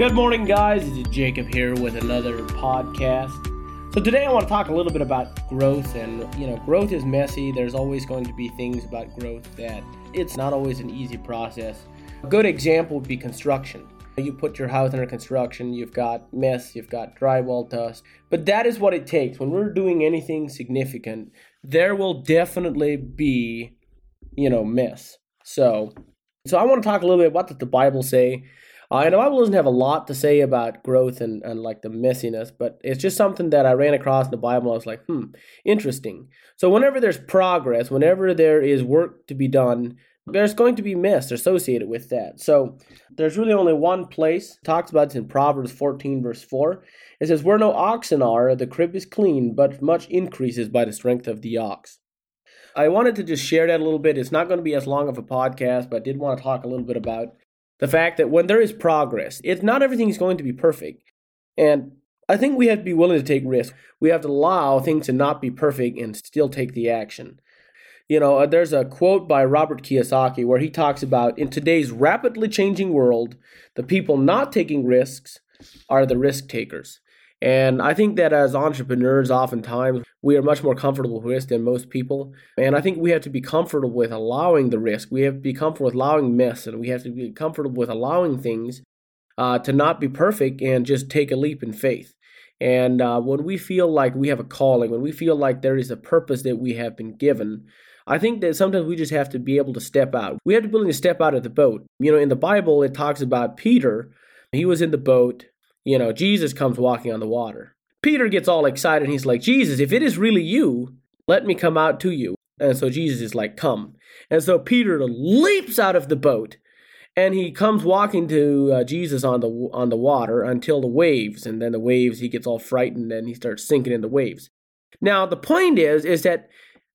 Good morning, guys. Is Jacob here with another podcast. So today I want to talk a little bit about growth and you know, growth is messy. There's always going to be things about growth that it's not always an easy process. A good example would be construction. You put your house under construction, you've got mess, you've got drywall dust. But that is what it takes. When we're doing anything significant, there will definitely be, you know, mess. So so I want to talk a little bit about what the Bible say uh, and the Bible doesn't have a lot to say about growth and, and like the messiness, but it's just something that I ran across in the Bible. I was like, hmm, interesting. So whenever there's progress, whenever there is work to be done, there's going to be mess associated with that. So there's really only one place talks about it in Proverbs 14 verse 4. It says, "Where no oxen are, the crib is clean, but much increases by the strength of the ox." I wanted to just share that a little bit. It's not going to be as long of a podcast, but I did want to talk a little bit about the fact that when there is progress, it's not everything is going to be perfect. And I think we have to be willing to take risks. We have to allow things to not be perfect and still take the action. You know, uh, there's a quote by Robert Kiyosaki where he talks about in today's rapidly changing world, the people not taking risks are the risk takers. And I think that as entrepreneurs, oftentimes we are much more comfortable with risk than most people. And I think we have to be comfortable with allowing the risk. We have to be comfortable with allowing mess, and we have to be comfortable with allowing things uh, to not be perfect and just take a leap in faith. And uh, when we feel like we have a calling, when we feel like there is a purpose that we have been given, I think that sometimes we just have to be able to step out. We have to be willing to step out of the boat. You know, in the Bible, it talks about Peter. He was in the boat you know, Jesus comes walking on the water. Peter gets all excited and he's like, Jesus, if it is really you, let me come out to you. And so Jesus is like, Come. And so Peter leaps out of the boat and he comes walking to uh, Jesus on the on the water until the waves and then the waves he gets all frightened and he starts sinking in the waves. Now the point is is that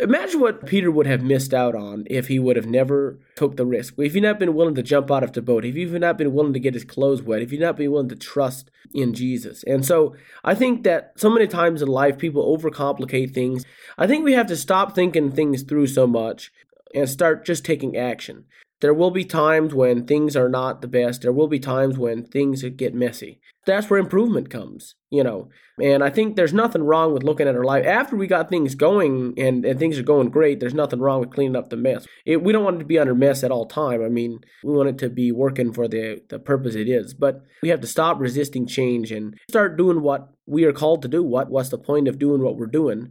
Imagine what Peter would have missed out on if he would have never took the risk. If he'd not been willing to jump out of the boat, if he'd not been willing to get his clothes wet, if he'd not been willing to trust in Jesus. And so I think that so many times in life people overcomplicate things. I think we have to stop thinking things through so much and start just taking action. There will be times when things are not the best. There will be times when things get messy. That's where improvement comes, you know. And I think there's nothing wrong with looking at our life after we got things going and, and things are going great. There's nothing wrong with cleaning up the mess. It, we don't want it to be under mess at all time. I mean, we want it to be working for the the purpose it is. But we have to stop resisting change and start doing what we are called to do. What what's the point of doing what we're doing?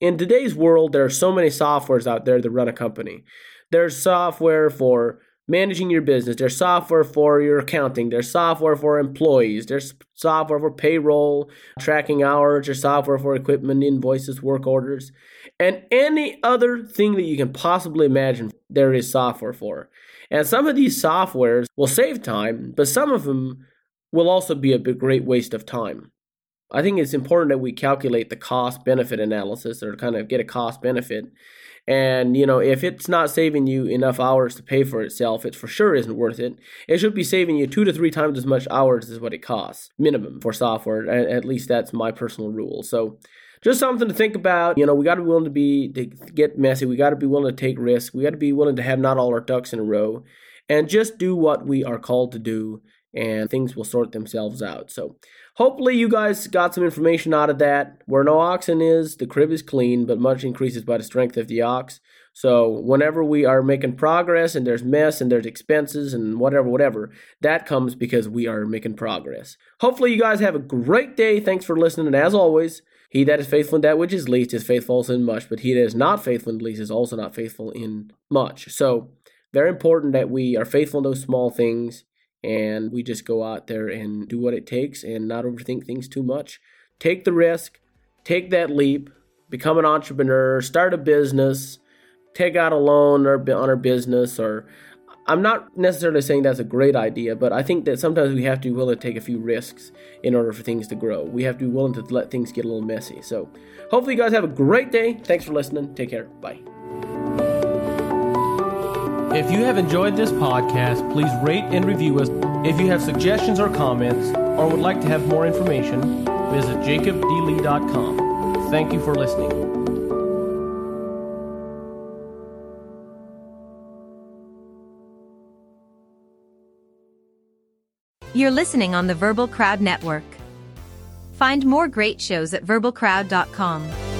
In today's world, there are so many softwares out there that run a company. There's software for managing your business. There's software for your accounting. There's software for employees. There's software for payroll, tracking hours. There's software for equipment, invoices, work orders, and any other thing that you can possibly imagine. There is software for. And some of these softwares will save time, but some of them will also be a great waste of time. I think it's important that we calculate the cost benefit analysis or kind of get a cost benefit and you know, if it's not saving you enough hours to pay for itself, it for sure isn't worth it. It should be saving you two to three times as much hours as what it costs, minimum for software. At least that's my personal rule. So just something to think about. You know, we got to be willing to be to get messy. We got to be willing to take risks. We got to be willing to have not all our ducks in a row, and just do what we are called to do, and things will sort themselves out. So Hopefully, you guys got some information out of that. Where no oxen is, the crib is clean, but much increases by the strength of the ox. So, whenever we are making progress and there's mess and there's expenses and whatever, whatever, that comes because we are making progress. Hopefully, you guys have a great day. Thanks for listening. And as always, he that is faithful in that which is least is faithful also in much, but he that is not faithful in least is also not faithful in much. So, very important that we are faithful in those small things and we just go out there and do what it takes and not overthink things too much. Take the risk, take that leap, become an entrepreneur, start a business, take out a loan or on our business or I'm not necessarily saying that's a great idea, but I think that sometimes we have to be willing to take a few risks in order for things to grow. We have to be willing to let things get a little messy. So, hopefully, you guys have a great day. Thanks for listening. Take care. Bye. If you have enjoyed this podcast, please rate and review us. If you have suggestions or comments, or would like to have more information, visit jacobdlee.com. Thank you for listening. You're listening on the Verbal Crowd Network. Find more great shows at verbalcrowd.com.